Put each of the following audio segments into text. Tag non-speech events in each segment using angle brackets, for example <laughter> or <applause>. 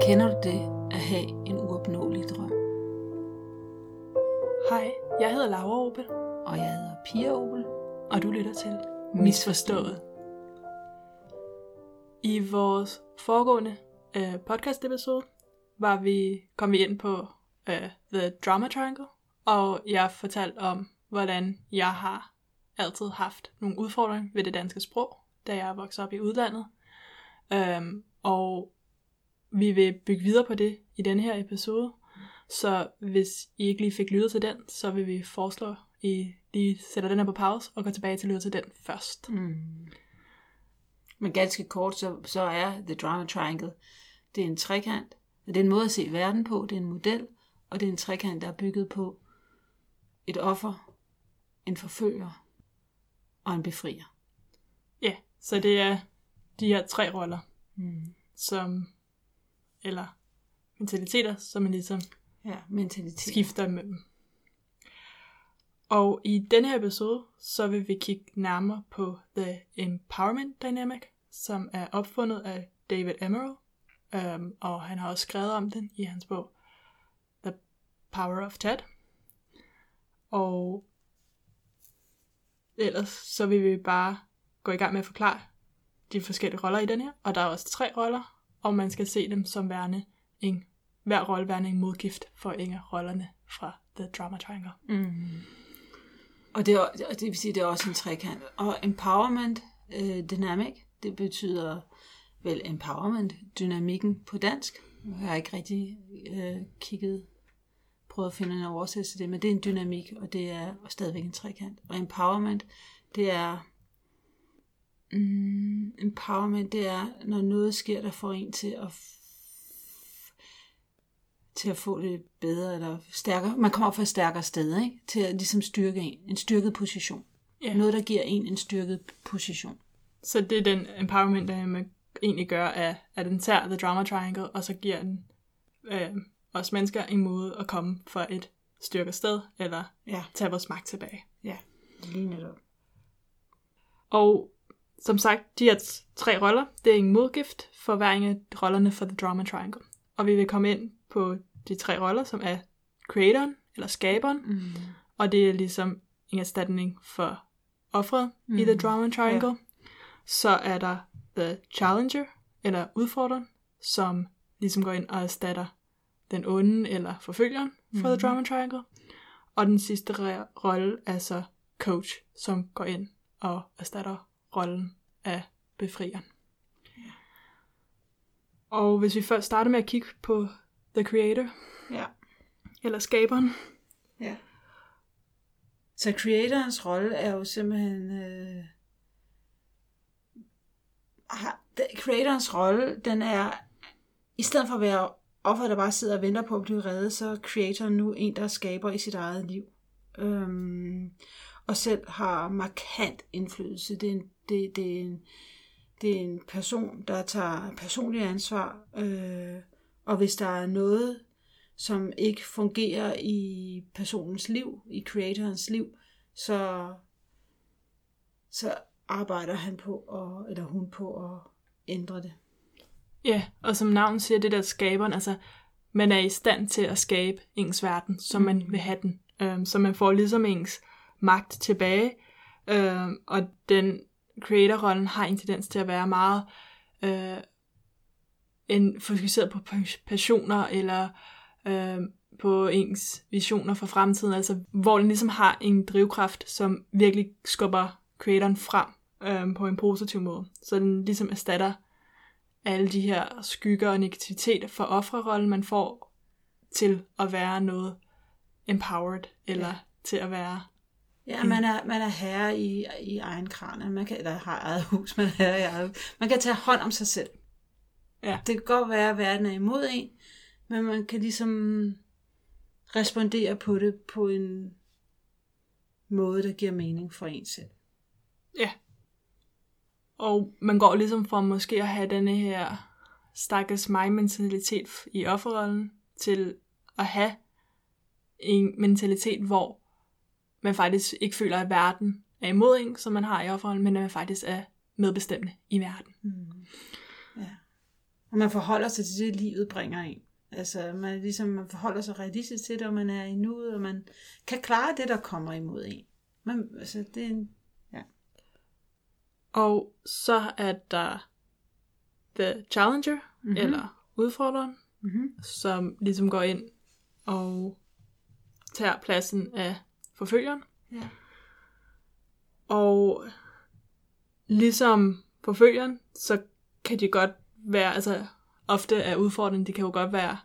Kender du det at have en uopnåelig drøm? Hej, jeg hedder Laura Opel, Og jeg hedder Pia Opel. og du lytter til Misforstået. I vores foregående uh, podcast episode var vi, kom vi ind på uh, The Drama Triangle, og jeg fortalte om, hvordan jeg har altid haft nogle udfordringer ved det danske sprog, da jeg vokset op i udlandet. Um, og vi vil bygge videre på det i denne her episode. Så hvis I ikke lige fik lyttet til den, så vil vi foreslå, at I lige sætter den her på pause og går tilbage til at lytte til den først. Mm. Men ganske kort, så, så er The Drama Triangle, det er en trekant. Det er en måde at se verden på, det er en model, og det er en trekant, der er bygget på et offer, en forfølger og en befrier. Ja, så det er de her tre roller, Mm. som, eller mentaliteter, som man ligesom Ja, mentalitet. skifter imellem. Og i denne her episode, så vil vi kigge nærmere på The Empowerment Dynamic, som er opfundet af David Emerald, um, og han har også skrevet om den i hans bog The Power of Ted. Og ellers så vil vi bare gå i gang med at forklare de forskellige roller i den her, og der er også tre roller, og man skal se dem som værende en, hver rolle værende en modgift for en af rollerne fra The Drama Triangle. Mm. Og det, er, det vil sige, det er også en trekant. Og empowerment øh, dynamic, det betyder vel empowerment, dynamikken på dansk. Jeg har ikke rigtig øh, kigget, prøvet at finde en oversættelse til det, men det er en dynamik, og det er stadigvæk en trekant. Og empowerment, det er mm, empowerment, det er, når noget sker, der får en til at til at få det bedre eller stærkere. Man kommer fra et stærkere sted, ikke? Til at ligesom styrke en. En styrket position. Ja. Noget, der giver en en styrket position. Så det er den empowerment, der man egentlig gør, at, at den tager The Drama Triangle, og så giver den øh, os mennesker en måde at komme fra et styrket sted, eller Ja, tage vores magt tilbage. ja. Lige netop. Og som sagt, de her tre roller, det er en modgift for hver en af rollerne for The Drama Triangle. Og vi vil komme ind på de tre roller, som er creatoren, eller skaberen, Mm. og det er ligesom en erstatning for offeret mm. i The Drama Triangle. Ja. Så er der The Challenger, eller udfordreren, som ligesom går ind og erstatter den onde eller forfølgeren for mm. The Drama Triangle. Og den sidste rolle er så coach, som går ind og erstatter rollen af befrieren. Og hvis vi først starter med at kigge på The Creator, Ja. eller skaberen, ja. Så creatorens rolle er jo simpelthen... Øh, har, creatorens rolle, den er... I stedet for at være offer, der bare sidder og venter på at blive reddet, så er creatoren nu en, der skaber i sit eget liv. Øhm, og selv har markant indflydelse. Det er en, det, det er en, det er en person, der tager personlig ansvar. Øh, og hvis der er noget, som ikke fungerer i personens liv, i creatorens liv, så, så arbejder han på, at, eller hun på at ændre det. Ja, og som navnet siger, det der skaberen, altså man er i stand til at skabe ens verden, som man vil have den. Øhm, så man får ligesom ens magt tilbage, øhm, og den creator-rollen har en tendens til at være meget øh, en, fokuseret på pas- passioner, eller øh, på ens visioner for fremtiden, altså hvor den ligesom har en drivkraft, som virkelig skubber creatoren frem øh, på en positiv måde. Så den ligesom erstatter alle de her skygger og negativitet for offerrollen, man får til at være noget empowered, eller ja. til at være... Ja, man er, man er herre i, i egen kran, man kan, eller har eget hus, man er herre i eget Man kan tage hånd om sig selv. Ja. Det kan godt være, at verden er imod en, men man kan ligesom respondere på det på en måde, der giver mening for en selv. Ja. Og man går ligesom fra måske at have denne her stakkels mig-mentalitet i offerrollen, til at have en mentalitet, hvor man faktisk ikke føler, at verden er imod en, som man har i offerrollen, men at man faktisk er medbestemmende i verden. Mm. Ja. Og man forholder sig til det, livet bringer en. Altså, man, ligesom, man forholder sig realistisk til det, og man er i nuet, og man kan klare det, der kommer imod en. Man, altså, det er en, ja. Og så er der The Challenger, Mhm. mm-hmm. eller udfordreren, Mm-hmm. som ligesom går ind og tager pladsen af forfølgeren. Ja. Og ligesom forfølgeren, så kan de godt være, altså ofte er udfordringen, de kan jo godt være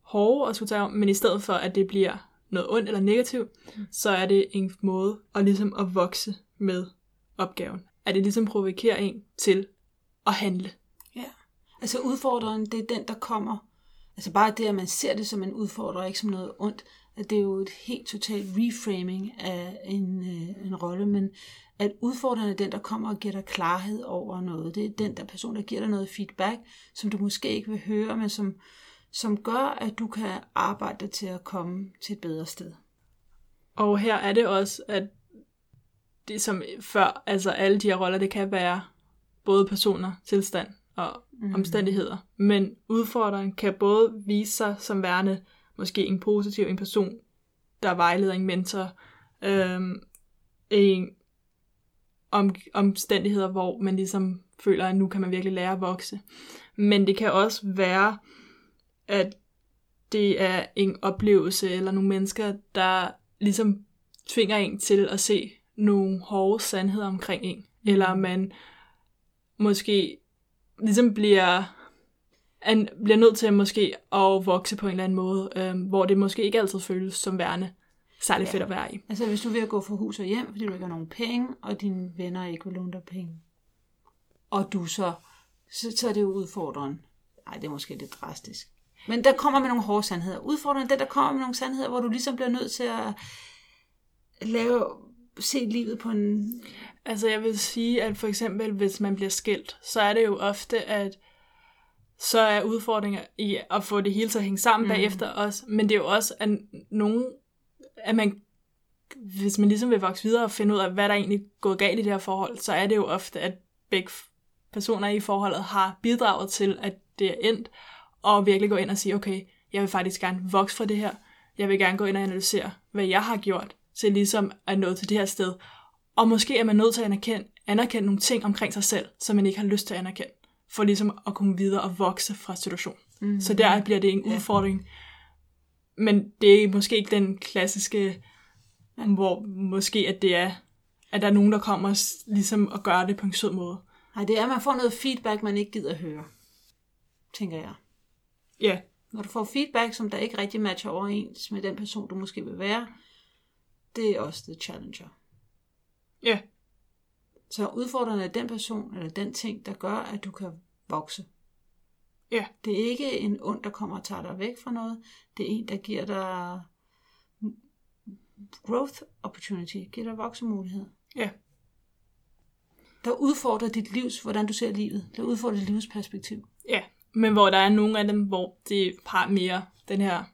hårde at skulle tage om, men i stedet for, at det bliver noget ondt eller negativt, så er det en måde at ligesom at vokse med opgaven. At det ligesom provokerer en til at handle. Ja. Altså udfordreren, det er den, der kommer. Altså bare det, at man ser det som en udfordrer, ikke som noget ondt, at det er jo et helt totalt reframing af en, øh, en rolle, men at udfordreren er den, der kommer og giver dig klarhed over noget. Det er den der person, der giver dig noget feedback, som du måske ikke vil høre, men som, som gør, at du kan arbejde dig til at komme til et bedre sted. Og her er det også, at det som før, altså alle de her roller, det kan være både personer, tilstand og mm. omstændigheder. Men udfordreren kan både vise sig som værende måske en positiv, en person, der vejleder en mentor, øhm, en om, omstændigheder, hvor man ligesom føler, at nu kan man virkelig lære at vokse. Men det kan også være, at det er en oplevelse eller nogle mennesker, der ligesom tvinger en til at se nogle hårde sandheder omkring en. Mm. Eller man måske ligesom bliver, an, bliver nødt til måske at vokse på en eller anden måde, øhm, hvor det måske ikke altid føles som værende særlig ja. fedt at være i. Altså hvis du er ved at gå fra hus og hjem, fordi du ikke har nogen penge, og dine venner ikke vil låne dig penge, og du så, så, så er det jo udfordreren. Nej, det er måske lidt drastisk. Men der kommer med nogle hårde sandheder. Udfordreren er den, der kommer med nogle sandheder, hvor du ligesom bliver nødt til at lave, se livet på en... Altså jeg vil sige, at for eksempel hvis man bliver skilt, så er det jo ofte, at så er udfordringer i at få det hele til at hænge sammen mm. bagefter også. Men det er jo også, at nogen, at man, hvis man ligesom vil vokse videre og finde ud af, hvad der egentlig er gået galt i det her forhold, så er det jo ofte, at begge personer i forholdet har bidraget til, at det er endt, og virkelig gå ind og sige, okay, jeg vil faktisk gerne vokse fra det her. Jeg vil gerne gå ind og analysere, hvad jeg har gjort, til ligesom at nå til det her sted. Og måske er man nødt til at anerkende, anerkende nogle ting omkring sig selv, som man ikke har lyst til at anerkende, for ligesom at komme videre og vokse fra situationen. Mm. Så der bliver det en udfordring. Men det er måske ikke den klassiske, hvor måske at det er, at der er nogen, der kommer ligesom og gør det på en sød måde. Nej, det er, at man får noget feedback, man ikke gider at høre, tænker jeg. Ja, Når du får feedback, som der ikke rigtig matcher overens med den person, du måske vil være, det er også the challenger. ja, Så udfordrende er den person, eller den ting, der gør, at du kan vokse. ja, Det er ikke en ond, der kommer og tager dig væk fra noget. Det er en, der giver dig growth opportunity, giver dig voksemulighed. ja. Der udfordrer dit livs, hvordan du ser livet. Der udfordrer dit livsperspektiv. Ja, men hvor der er nogle af dem, hvor det har mere den her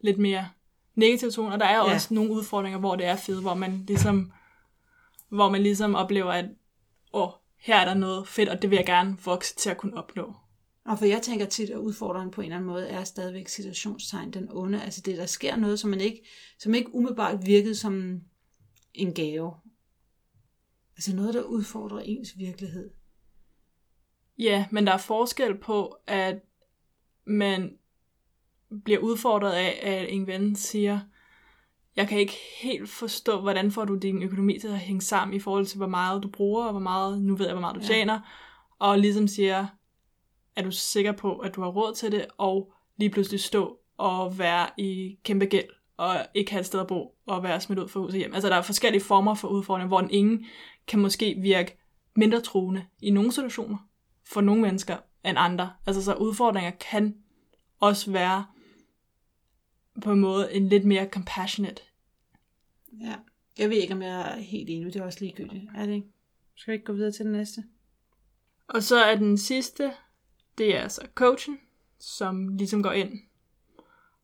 lidt mere negative tone, og der er ja. også nogle udfordringer, hvor det er fedt, hvor man ligesom, hvor man ligesom oplever, at åh, her er der noget fedt, og det vil jeg gerne vokse til at kunne opnå. Og for jeg tænker tit, at udfordringen på en eller anden måde er stadigvæk situationstegn, den onde. Altså det, der sker noget, som, man ikke, som ikke umiddelbart virkede som en gave. Altså noget, der udfordrer ens virkelighed. Ja, men der er forskel på, at man bliver udfordret af, at en ven siger, jeg kan ikke helt forstå, hvordan får du din økonomi til at hænge sammen i forhold til, hvor meget du bruger, og hvor meget, nu ved jeg, hvor meget du Ja. tjener, og ligesom siger, er du sikker på, at du har råd til det, og lige pludselig stå og være i kæmpe gæld, og ikke have et sted at bo, og være smidt ud for hus og hjem. Altså der er forskellige former for udfordringer, hvor den ene kan måske virke mindre truende i nogle situationer, for nogle mennesker end andre. Altså så udfordringer kan også være på en måde en lidt mere compassionate. Ja. Jeg ved ikke, om jeg er helt enig. Det er også ligegyldigt. Er det ikke? Skal vi ikke gå videre til den næste? Og så er den sidste, det er så coachen, som ligesom går ind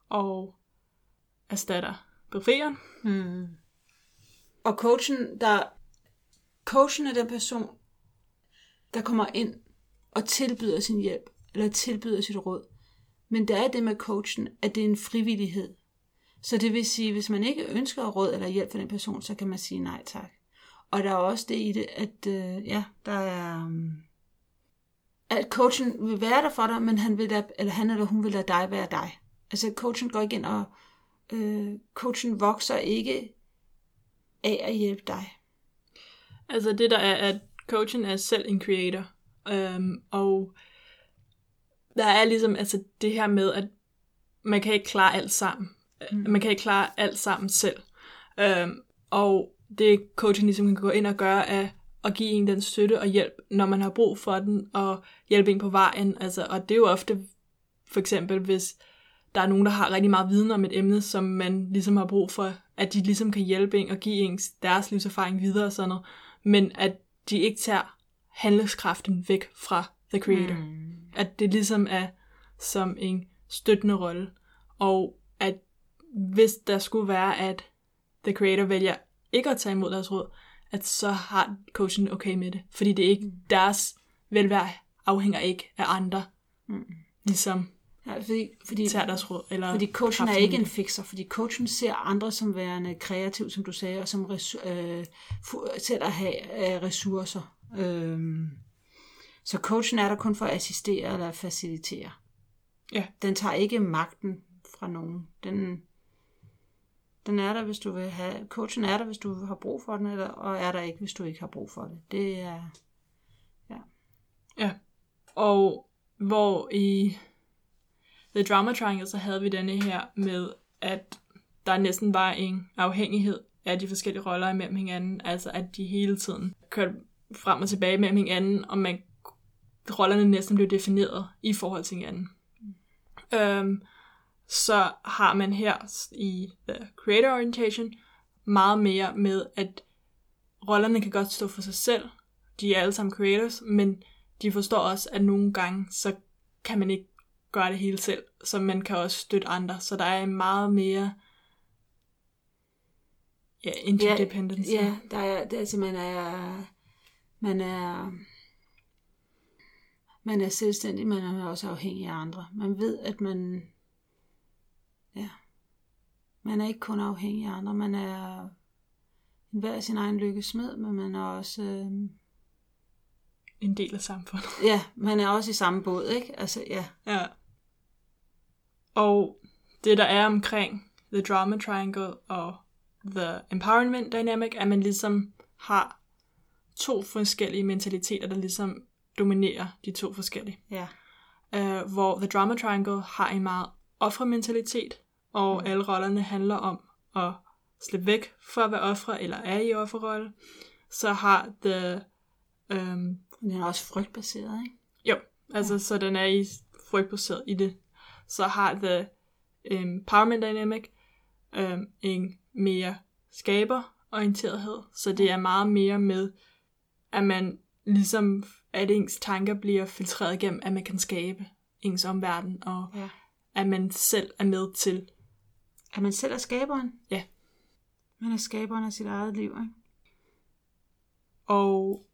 og erstatter befrieren. Hmm. Og coachen, der... Coachen er den person, der kommer ind og tilbyder sin hjælp, eller tilbyder sit råd. Men der er det med coachen, at det er en frivillighed. Så det vil sige, hvis man ikke ønsker råd eller hjælp fra den person, så kan man sige nej tak. Og der er også det i det, at øh, ja, der er, øhm, at coachen vil være der for dig, men han, vil da, eller han eller hun vil lade dig være dig. Altså coachen går ikke ind og, øh, coachen vokser ikke af at hjælpe dig. Altså det der er, at coachen er selv en creator, øhm, og der er ligesom altså det her med, at man kan ikke klare alt sammen. Mm. Man kan ikke klare alt sammen selv. Øhm, og det coachen ligesom kan gå ind og gøre, er at give en den støtte og hjælp, når man har brug for den, og hjælpe en på vejen. Altså, og det er jo ofte, for eksempel, hvis der er nogen, der har rigtig meget viden om et emne, som man ligesom har brug for, at de ligesom kan hjælpe en og give ens deres livserfaring videre og sådan noget, men at de ikke tager handlingskraften væk fra the creator. Mm. At det ligesom er som en støttende rolle, og at hvis der skulle være, at the creator vælger ikke at tage imod deres råd, at så har coachen okay med det. Fordi det er ikke mm. deres velvære afhænger ikke af andre. Mm. Ligesom ja, fordi, fordi, tager deres råd. Eller fordi coachen er ikke en fixer, fordi coachen ser andre som værende kreativ, som du sagde, og som øh, selv at have øh, ressourcer. Øh, så coachen er der kun for at assistere eller facilitere. Ja. Den tager ikke magten fra nogen. Den, den er der, hvis du vil have... Coachen er der, hvis du har brug for den, eller, og er der ikke, hvis du ikke har brug for det. Det er... Ja. Ja. Og hvor i The Drama Triangle, så havde vi denne her med, at der næsten var en afhængighed af de forskellige roller imellem hinanden. Altså at de hele tiden kørte frem og tilbage mellem hinanden, og man, rollerne næsten blev defineret i forhold til hinanden. Mm. Um, så har man her i The Creator Orientation meget mere med, at rollerne kan godt stå for sig selv. De er alle sammen creators, men de forstår også, at nogle gange, så kan man ikke gøre det hele selv, så man kan også støtte andre. Så der er meget mere ja, interdependence. Ja, ja der er, det, altså man er, man er, man er selvstændig, man er også afhængig af andre. Man ved, at man Ja. Man er ikke kun afhængig af andre, man er hver sin egen lykke smed, men man er også... Øh... En del af samfundet. Ja, man er også i samme båd, ikke? Altså, ja. Ja. Og det, der er omkring The Drama Triangle og The Empowerment Dynamic, er, at man ligesom har to forskellige mentaliteter, der ligesom dominerer de to forskellige. Ja. Uh, hvor The Drama Triangle har en meget offermentalitet, og mm. alle rollerne handler om at slippe væk fra at være ofre, eller er i offerrolle. Så har The... Um, den er også frygtbaseret, ikke? Jo, altså ja. så den er i frygtbaseret i det. Så har The Empowerment Dynamic um, en mere skaberorienterethed, så det er meget mere med, at man ligesom, at ens tanker bliver filtreret igennem, at man kan skabe ens omverden, og ja. at man selv er med til at man selv er skaberen? Ja. Man er skaberen af sit eget liv, ikke? Og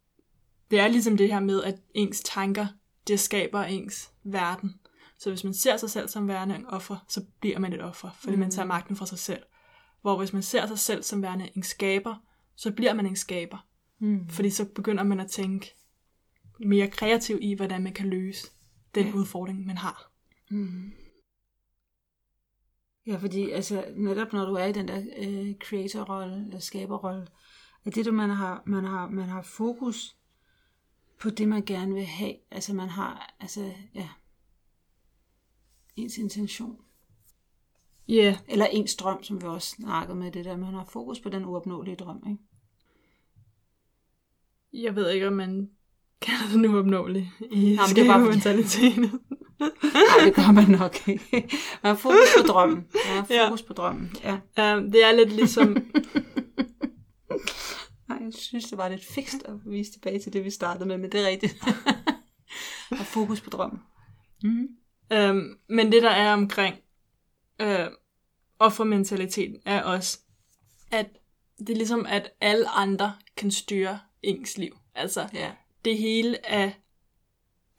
det er ligesom det her med, at ens tanker, det skaber ens verden. Så hvis man ser sig selv som værende en offer, så bliver man et offer, fordi mm. man tager magten fra sig selv. Hvor hvis man ser sig selv som værende en skaber, så bliver man en skaber. Mm. Fordi så begynder man at tænke mere kreativt i, hvordan man kan løse den udfordring, man har. Mm. Ja, fordi altså, netop når du er i den der øh, creator-rolle, eller skaberrolle, at det, du, man har, man, har, man har fokus på det, man gerne vil have. Altså man har, altså, ja, ens intention. Ja. Yeah. Eller ens drøm, som vi også snakkede med det der. Man har fokus på den uopnåelige drøm, ikke? Jeg ved ikke, om man kalder den uopnåelig i Nej, men det er bare mentaliteten. Nej, <laughs> det gør man nok ikke. Man har fokus på drømmen. Man har fokus ja. på drømmen, ja. Um, det er lidt ligesom... <laughs> Nej, jeg synes, det var lidt fikst at vise tilbage til det, vi startede med, men det er rigtigt. <laughs> har fokus på drømmen. Mm-hmm. Um, men det, der er omkring uh, offermentaliteten, er også, at det er ligesom, at alle andre kan styre ens liv. Altså, ja. Det hele er,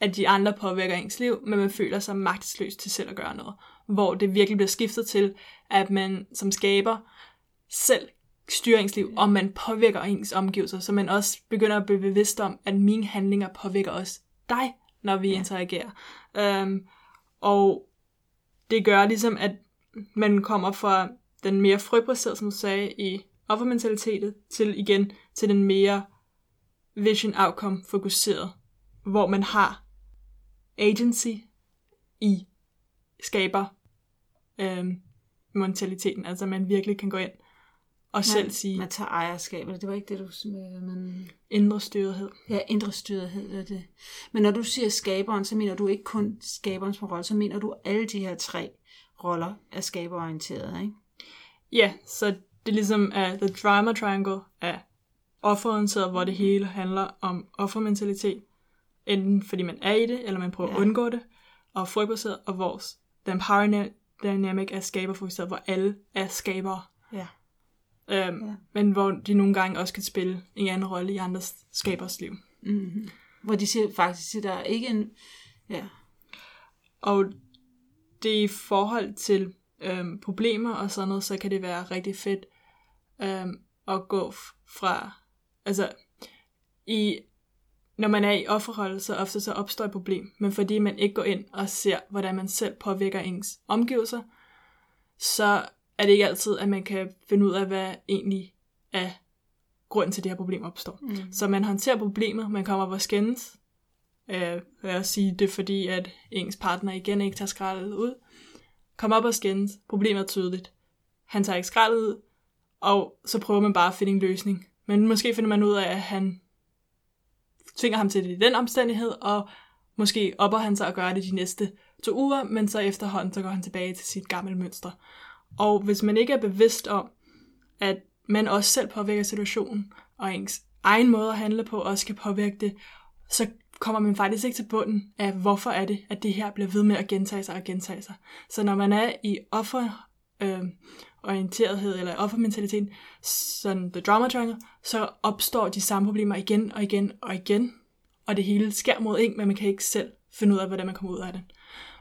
at de andre påvirker ens liv, men man føler sig magtesløs til selv at gøre noget. Hvor det virkelig bliver skiftet til, at man som skaber selv styrer ens liv, og man påvirker ens omgivelser, så man også begynder at blive bevidst om, at mine handlinger påvirker også dig, når vi ja. interagerer. Um, og det gør ligesom, at man kommer fra den mere frøbaserede, som du sagde, i offermentaliteten, til igen til den mere vision outcome fokuseret, hvor man har agency i skaber øhm, mentaliteten, altså man virkelig kan gå ind og man, selv sige... Man tager ejerskab, det var ikke det, du... Man... Indre styrethed. Ja, indre styrethed er det. Men når du siger skaberen, så mener du ikke kun skaberens rolle, så mener du alle de her tre roller er skaberorienteret, ikke? Ja, så det er ligesom uh, The Drama Triangle af offerorienteret, hvor det hele handler om offermentalitet. Enten fordi man er i det, eller man prøver ja. at undgå det. Og frygtbaseret, og vores den power dynamic er skaberfokuseret, hvor alle er skabere. Ja. Øhm, ja. Men hvor de nogle gange også kan spille en anden rolle i andres skabers liv. Mm-hmm. Hvor de siger faktisk, at der er ikke en... Ja. Og det i forhold til øhm, problemer og sådan noget, så kan det være rigtig fedt øhm, at gå fra... Altså, i, når man er i offerrolle, så ofte så opstår et problem. Men fordi man ikke går ind og ser, hvordan man selv påvirker ens omgivelser, så er det ikke altid, at man kan finde ud af, hvad egentlig er grunden til, at det her problem opstår. Mm. Så man håndterer problemet, man kommer på skændes. Øh, lad os sige, det er fordi, at ens partner igen ikke tager skraldet ud. Kom op og skændes. Problemet er tydeligt. Han tager ikke skraldet ud, og så prøver man bare at finde en løsning. Men måske finder man ud af, at han tvinger ham til det i den omstændighed, og måske opper han sig at gøre det de næste to uger, men så efterhånden, så går han tilbage til sit gamle mønster. Og hvis man ikke er bevidst om, at man også selv påvirker situationen, og ens egen måde at handle på også kan påvirke det, så kommer man faktisk ikke til bunden af, hvorfor er det, at det her bliver ved med at gentage sig og gentage sig. Så når man er i offer, øh, orienterethed eller offermentaliteten, sådan the drama triangle, så opstår de samme problemer igen og igen og igen, og det hele sker mod en, men man kan ikke selv finde ud af, hvordan man kommer ud af det.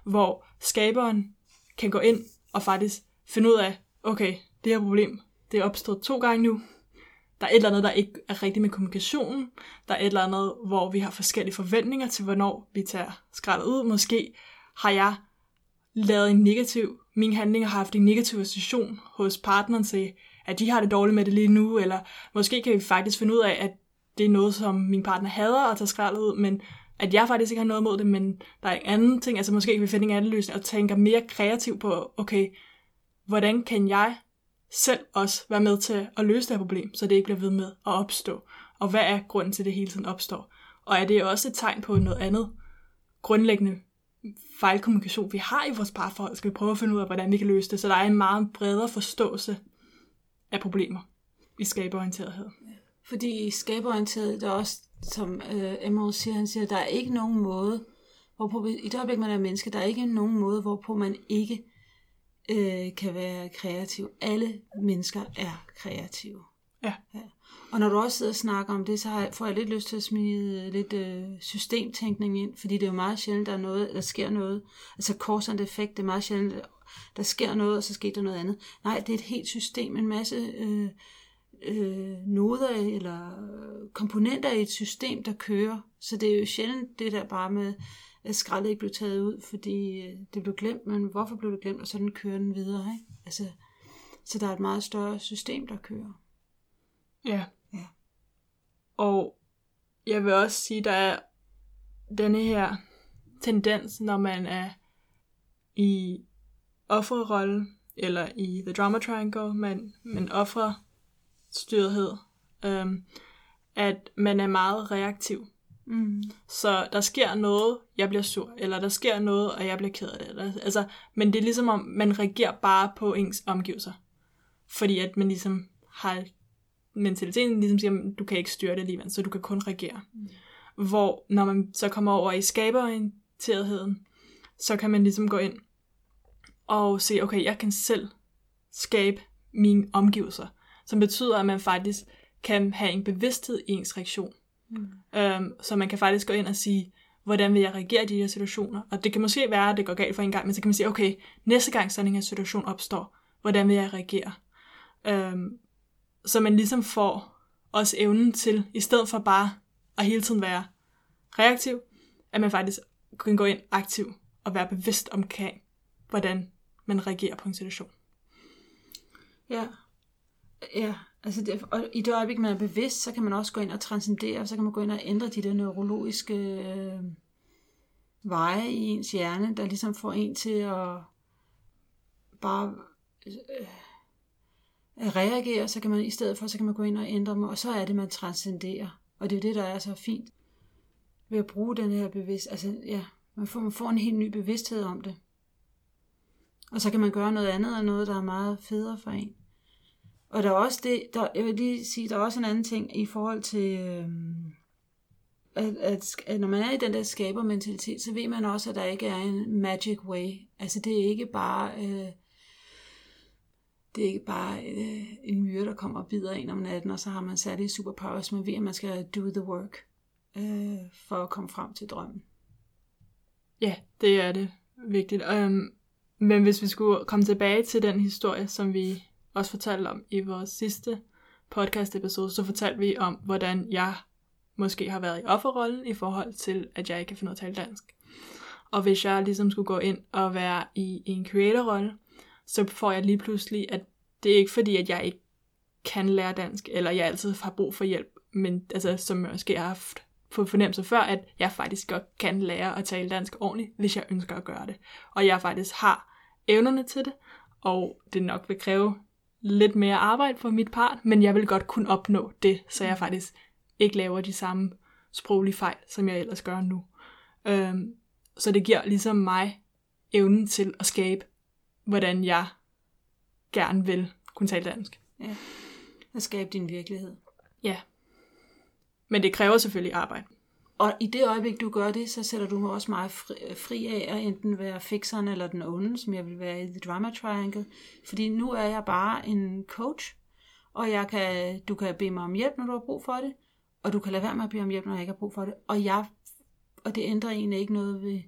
Hvor skaberen kan gå ind og faktisk finde ud af, okay, det her problem, det er opstået to gange nu. Der er et eller andet, der ikke er rigtigt med kommunikationen. Der er et eller andet, hvor vi har forskellige forventninger til, hvornår vi tager skraldet ud. Måske har jeg lavet en negativ, min handling har haft en negativ association hos partneren til, at de har det dårligt med det lige nu, eller måske kan vi faktisk finde ud af, at det er noget, som min partner hader at tage skraldet ud, men at jeg faktisk ikke har noget mod det, men der er en anden ting, altså måske kan vi finde en anden løsning, og tænke mere kreativt på, okay, hvordan kan jeg selv også være med til at løse det her problem, så det ikke bliver ved med at opstå? Og hvad er grunden til, at det hele tiden opstår? Og er det også et tegn på noget andet grundlæggende fejlkommunikation, vi har i vores parforhold? Skal vi prøve at finde ud af, hvordan vi kan løse det? Så der er en meget bredere forståelse af problemer i skaberorienterethed. Fordi i skaberorienteret, der er også, som øh, Emerald siger, han siger, der er ikke nogen måde, hvorpå, i det øjeblik, man er menneske, der er ikke nogen måde, hvorpå man ikke øh, kan være kreativ. Alle mennesker er kreative. Ja. ja. Og når du også sidder og snakker om det, så har jeg, får jeg lidt lyst til at smide øh, lidt øh, systemtænkning ind, fordi det er jo meget sjældent, der er noget, der sker noget. Altså cause and effect, det er meget sjældent, der sker noget, og så sker der noget andet. Nej, det er et helt system, en masse øh, øh, noder eller komponenter i et system, der kører. Så det er jo sjældent det der bare med, at skraldet ikke blev taget ud, fordi øh, det blev glemt, men hvorfor blev det glemt, og sådan kører den videre. Ikke? Altså, så der er et meget større system, der kører. Ja. ja. Og jeg vil også sige, der er denne her tendens, når man er i offerrolle, eller i The Drama Triangle, man, man offrer styrethed, øhm, at man er meget reaktiv. Mm. Så der sker noget, jeg bliver sur, eller der sker noget, og jeg bliver ked af det. Eller, altså, men det er ligesom om, man reagerer bare på ens omgivelser. Fordi at man ligesom har mentaliteten, ligesom siger, du kan ikke styre det alligevel, så du kan kun reagere. Mm. Hvor når man så kommer over i skaberorienteretheden, så kan man ligesom gå ind og se, okay, jeg kan selv skabe mine omgivelser, som betyder, at man faktisk kan have en bevidsthed i ens reaktion. Mm. Øhm, så man kan faktisk gå ind og sige, hvordan vil jeg reagere i de her situationer? Og det kan måske være, at det går galt for en gang, men så kan man sige, okay, næste gang sådan en her situation opstår, hvordan vil jeg reagere? Øhm, så man ligesom får også evnen til, i stedet for bare at hele tiden være reaktiv, at man faktisk kan gå ind aktiv og være bevidst omkring, hvordan man reagerer på en situation. Ja, ja. Altså det, og i det øjeblik, man er bevidst, så kan man også gå ind og transcendere, så kan man gå ind og ændre de der neurologiske øh, veje i ens hjerne, der ligesom får en til at bare øh, reagere, så kan man i stedet for, så kan man gå ind og ændre dem, og så er det, man transcenderer. Og det er jo det, der er så fint ved at bruge den her bevidst, altså ja, man får, man får en helt ny bevidsthed om det. Og så kan man gøre noget andet, og noget, der er meget federe for en. Og der er også det, der, jeg vil lige sige, der er også en anden ting i forhold til, øh, at, at, at når man er i den der skabermentalitet, så ved man også, at der ikke er en magic way. Altså det er ikke bare, øh, det er ikke bare øh, en myre, der kommer og bider en om natten, og så har man særlige superpowers. men ved, at man skal do the work øh, for at komme frem til drømmen. Ja, det er det vigtigt. Um, men hvis vi skulle komme tilbage til den historie, som vi også fortalte om i vores sidste podcast episode, så fortalte vi om, hvordan jeg måske har været i offerrollen i forhold til, at jeg ikke kan finde ud af at tale dansk. Og hvis jeg ligesom skulle gå ind og være i en creator-rolle, så får jeg lige pludselig, at det er ikke fordi, at jeg ikke kan lære dansk, eller jeg altid har brug for hjælp, men altså, som jeg måske har haft på fornemmelse før, at jeg faktisk godt kan lære at tale dansk ordentligt, hvis jeg ønsker at gøre det. Og jeg faktisk har evnerne til det, og det nok vil kræve lidt mere arbejde for mit part, men jeg vil godt kunne opnå det, så jeg faktisk ikke laver de samme sproglige fejl, som jeg ellers gør nu. Øhm, så det giver ligesom mig evnen til at skabe, hvordan jeg gerne vil kunne tale dansk. Ja, at skabe din virkelighed. Ja. Men det kræver selvfølgelig arbejde. Og i det øjeblik, du gør det, så sætter du mig også meget fri, fri af at enten være fixeren eller den onde, som jeg vil være i The Drama Triangle. Fordi nu er jeg bare en coach, og jeg kan, du kan bede mig om hjælp, når du har brug for det, og du kan lade være med at bede om hjælp, når jeg ikke har brug for det. Og, jeg, og det ændrer egentlig ikke noget ved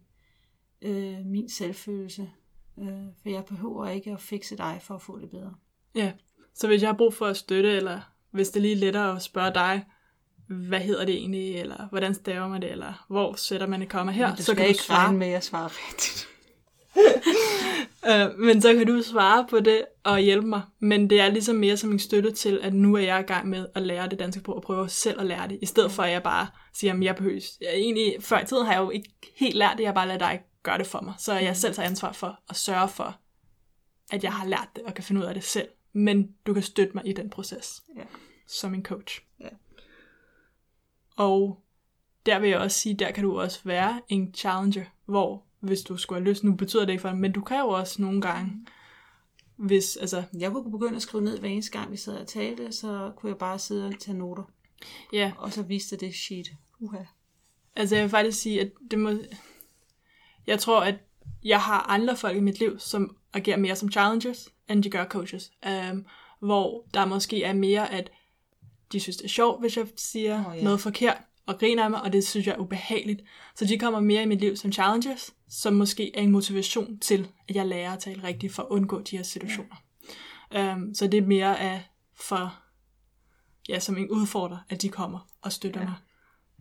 øh, min selvfølelse, øh, for jeg behøver ikke at fixe dig for at få det bedre. Ja, så hvis jeg har brug for at støtte, eller hvis det lige er lettere at spørge dig, hvad hedder det egentlig, eller hvordan staver man det, eller hvor sætter man et komma her, så kan ikke du svare. med at svare rigtigt. uh, <laughs> men så kan du svare på det og hjælpe mig. Men det er ligesom mere som en støtte til, at nu er jeg i gang med at lære det danske på og prøve selv at lære det, i stedet for at jeg bare siger, at jeg behøver. Jeg, egentlig, før i tiden har jeg jo ikke helt lært det, jeg bare lader dig gøre det for mig. Så jeg selv tager ansvar for at sørge for, at jeg har lært det og kan finde ud af det selv. Men du kan støtte mig i den proces ja. som en coach. Ja. Og der vil jeg også sige, der kan du også være en challenger, hvor hvis du skulle have lyst, nu betyder det ikke for men du kan jo også nogle gange, hvis, altså... Jeg kunne begynde at skrive ned hver eneste gang, vi sad og talte, så kunne jeg bare sidde og tage noter. Ja. Og så viste det sheet. Uha. Altså jeg vil faktisk sige, at det må... Jeg tror, at jeg har andre folk i mit liv, som agerer mere som challengers, end de gør coaches. Um, hvor der måske er mere, at de synes, det er sjovt, hvis jeg siger oh, yeah. noget forkert, og griner af mig, og det synes jeg er ubehageligt. Så de kommer mere i mit liv som challengers, som måske er en motivation til, at jeg lærer at tale rigtigt for at undgå de her situationer. Yeah. Um, så det er mere af for, ja, som en udfordrer, at de kommer og støtter yeah. mig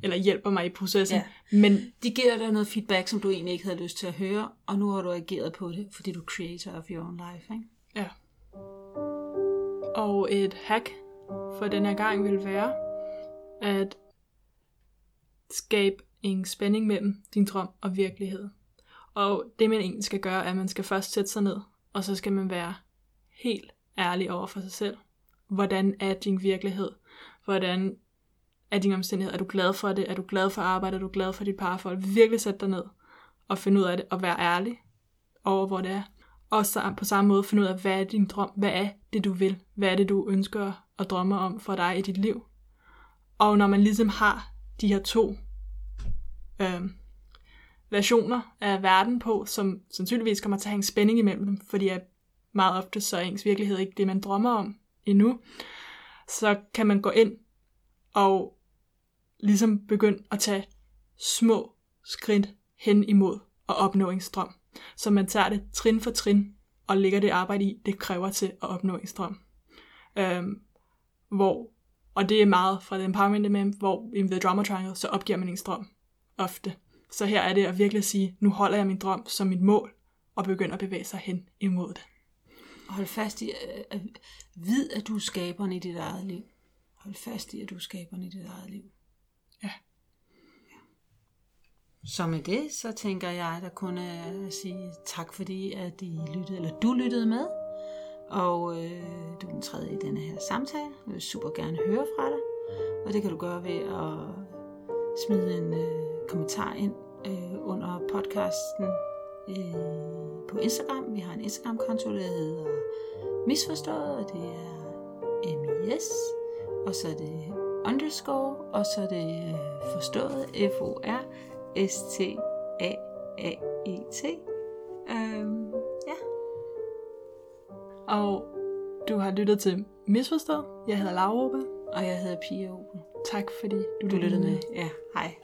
eller hjælper mig i processen. Ja. Men de giver dig noget feedback, som du egentlig ikke havde lyst til at høre, og nu har du ageret på det, fordi du er creator of your own life. Ikke? Ja. Og et hack for den her gang vil være at skabe en spænding mellem din drøm og virkelighed. Og det man egentlig skal gøre, er, at man skal først sætte sig ned, og så skal man være helt ærlig over for sig selv. Hvordan er din virkelighed? Hvordan af din omstændighed? Er du glad for det? Er du glad for arbejde? Er du glad for dit parforhold? Virkelig sætte dig ned og finde ud af det, og være ærlig over, hvor det er. Og så på samme måde finde ud af, hvad er din drøm? Hvad er det, du vil? Hvad er det, du ønsker og drømmer om for dig i dit liv? Og når man ligesom har de her to øh, versioner af verden på, som sandsynligvis kommer til at hænge spænding imellem dem, fordi at meget ofte så er ens virkelighed ikke det, man drømmer om endnu, så kan man gå ind og ligesom begynde at tage små skridt hen imod at opnå en strøm. Så man tager det trin for trin og lægger det arbejde i, det kræver til at opnå en strøm. Øhm, hvor, og det er meget fra The Empowerment Element, hvor i The Drama Triangle, så opgiver man en strøm ofte. Så her er det at virkelig sige, nu holder jeg min drøm som mit mål, og begynder at bevæge sig hen imod det. Hold fast i, øh, at vid, at du er skaberen i dit eget liv. Hold fast i, at du er skaberen i dit eget liv. Ja. Så med det, så tænker jeg, der kun at sige tak, fordi at I lyttede, eller du lyttede med. Og øh, du er den tredje i denne her samtale. Jeg vil super gerne høre fra dig. Og det kan du gøre ved at smide en øh, kommentar ind øh, under podcasten øh, på Instagram. Vi har en Instagram-konto, der hedder Misforstået, og det er MIS. Og så er det underscore, og så er det øh, forstået, F-O-R, S-T-A-A-E-T. Øhm, ja. Og du har lyttet til Misforstået. Jeg hedder Laura. Og jeg hedder Pia Oben. Tak fordi du, Du lyttede med. Ja, hej.